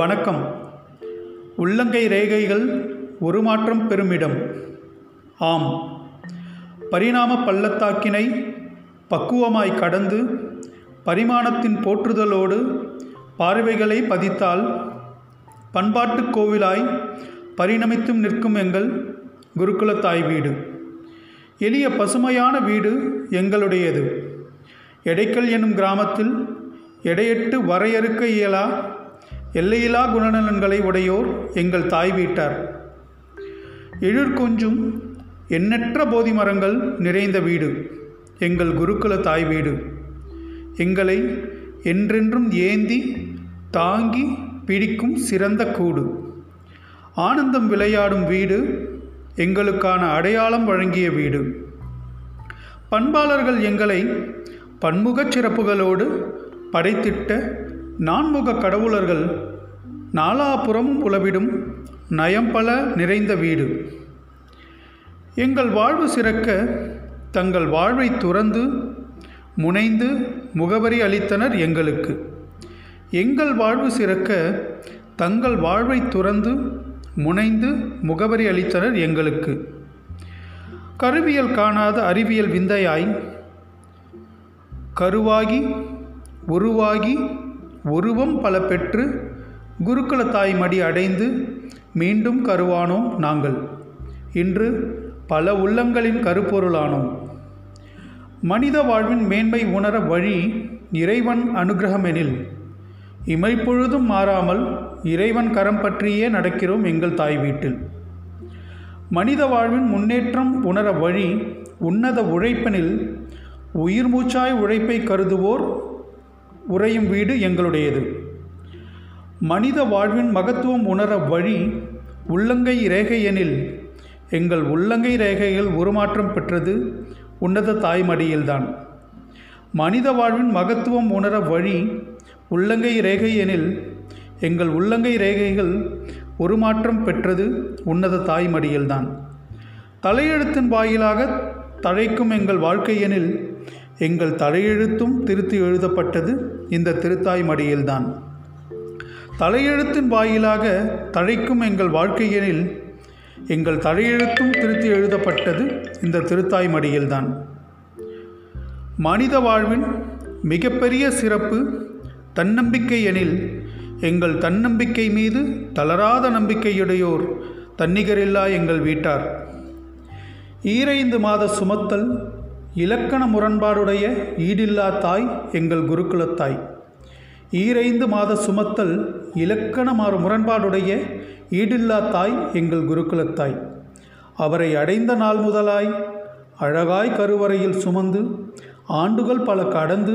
வணக்கம். உள்ளங்கை ரேகைகள் உருமாற்றம் பெருமிடம் ஆம். பரிணாம பள்ளத்தாக்கினை பக்குவமாய் கடந்து பரிமாணத்தின் போற்றுதலோடு பார்வைகளை பதித்தால் பண்பாட்டுக் கோவிலாய் பரிணமித்தும் நிற்கும் எங்கள் குருகுல தாய் வீடு. எளிய பசுமையான வீடு எங்களுடையது. எடைக்கல் என்னும் கிராமத்தில் எடையெட்டு வரையறுக்க இயலா எல்லையிலா குணநலன்களை உடையோர் எங்கள் தாய் வீட்டார். எழிற்கொஞ்சும் எண்ணற்ற போதி மரங்கள் நிறைந்த வீடு எங்கள் குருக்குல தாய் வீடு. எங்களை என்றென்றும் ஏந்தி தாங்கி பிடிக்கும் சிறந்த கூடு. ஆனந்தம் விளையாடும் வீடு எங்களுக்கான அடையாளம் வழங்கிய வீடு. பண்பாளர்கள் எங்களை பன்முகச் சிறப்புகளோடு படைத்திட்ட நான்முக கடவுளர்கள் நாலாபுறமும் புலவிடும் நயம்பல நிறைந்த வீடு. எங்கள் வாழ்வு சிறக்க தங்கள் வாழ்வை துறந்து முனைந்து முகவரி அளித்தனர் எங்களுக்கு. எங்கள் வாழ்வு சிறக்க தங்கள் வாழ்வை துறந்து முனைந்து முகவரி அளித்தனர் எங்களுக்கு. கருவியல் காணாத அறிவியல் விந்தையாய் கருவாகி உருவாகி உருவம் பல பெற்று குருகுல தாய் மடி அடைந்து மீண்டும் கருவானோம் நாங்கள். இன்று பல உள்ளங்களின் கருப்பொருளானோம். மனித வாழ்வின் மேன்மை உணர வழி இறைவன் அனுகிரகமெனில். இமைப்பொழுதும் மாறாமல் இறைவன் கரம் பற்றியே நடக்கிறோம் எங்கள் தாய் வீட்டில். மனித வாழ்வின் முன்னேற்றம் உணர வழி உன்னத உழைப்பனில் உயிர் மூச்சாய் உழைப்பை கருதுவோர் உறையும் வீடு எங்களுடையது. மனித வாழ்வின் மகத்துவம் உணர வழி உள்ளங்கை ரேகையெனில் எங்கள் உள்ளங்கை ரேகைகள் உருமாற்றம் பெற்றது உன்னத தாய்மடியில்தான். மனித வாழ்வின் மகத்துவம் உணர வழி உள்ளங்கை ரேகை எனில் எங்கள் உள்ளங்கை ரேகைகள் உருமாற்றம் பெற்றது உன்னத தாய்மடியில்தான். தலையெழுத்தின் வாயிலாக தழைக்கும் எங்கள் வாழ்க்கையெனில் எங்கள் தலையெழுத்தும் திருத்தி எழுதப்பட்டது இந்த திருத்தாய் மடியில்தான் தலையெழுத்தின் வாயிலாக தழைக்கும் எங்கள் வாழ்க்கையெனில் எங்கள் தலையெழுத்தும் திருத்தி எழுதப்பட்டது இந்த திருத்தாய் மடியில்தான். மனித வாழ்வின் மிகப்பெரிய சிறப்பு தன்னம்பிக்கை எனில் எங்கள் தன்னம்பிக்கை மீது தளராத நம்பிக்கையுடையோர் தன்னிகரில்லா எங்கள் வீட்டார். ஈரைந்து மாத சுமத்தல் இலக்கண முரண்பாடுடைய ஈடில்லா தாய் எங்கள் குருகுலத்தாய். ஈரைந்து மாத சுமத்தல் இலக்கண மாறு முரண்பாடுடைய ஈடில்லா தாய் எங்கள் குருகுலத்தாய் அவரை அடைந்த நாள் முதலாய் அழகாய் கருவறையில் சுமந்து ஆண்டுகள் பல கடந்து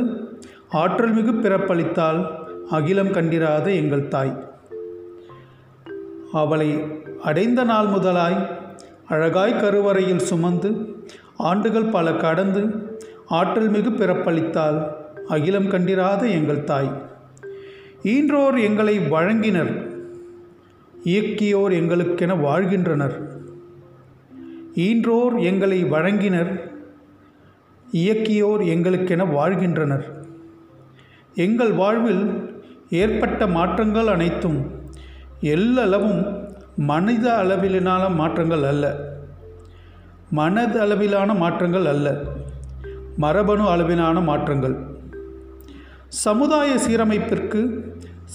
ஆற்றல் மிகு பிறப்பளித்தால் அகிலம் கண்டிராத எங்கள் தாய். அவளை அடைந்த நாள் முதலாய் அழகாய் கருவறையில் சுமந்து ஆண்டுகள் பல கடந்து ஆற்றல் மிகு பிறப்பளித்தால் அகிலம் கண்டிராத எங்கள் தாய். ஈன்றோர் எங்களை வழங்கினர். இயக்கியோர் எங்களுக்கென வாழ்கின்றனர். ஈன்றோர் எங்களை வழங்கினர். இயக்கியோர் எங்களுக்கென வாழ்கின்றனர். எங்கள் வாழ்வில் ஏற்பட்ட மாற்றங்கள் அனைத்தும் எல்லளவும் மனித அளவிலான மாற்றங்கள் அல்ல. மனதளவிலான மாற்றங்கள் அல்ல. மரபணு அளவிலான மாற்றங்கள். சமுதாய சீரமைப்பிற்கு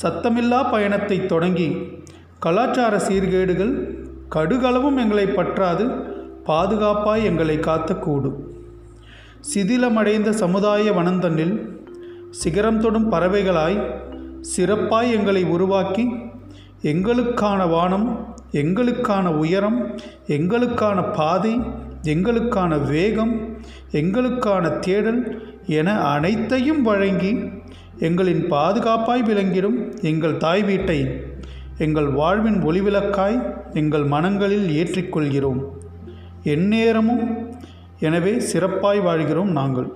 சத்தமில்லா பயணத்தை தொடங்கி கலாச்சார சீர்கேடுகள் கடுகளவும் எங்களை பற்றாது பாதுகாப்பாய் எங்களை காத்தக்கூடும். சிதிலமடைந்த சமுதாய வனந்தனில் சிகரம் தொடும் பறவைகளாய் சிறப்பாய் எங்களை உருவாக்கி எங்களுக்கான வானம் எங்களுக்கான உயரம் எங்களுக்கான பாதை எங்களுக்கான வேகம் எங்களுக்கான தேடல் என அனைத்தையும் வழங்கி எங்களின் பாதுகாப்பாய் விளங்கிடும் எங்கள் தாய் வீட்டை. எங்கள் வாழ்வின் ஒளிவிளக்காய் எங்கள் மனங்களில் ஏற்றிக்கொள்கிறோம். எந்நேரமும் எனவே சிறப்பாய் வாழ்கிறோம் நாங்கள்.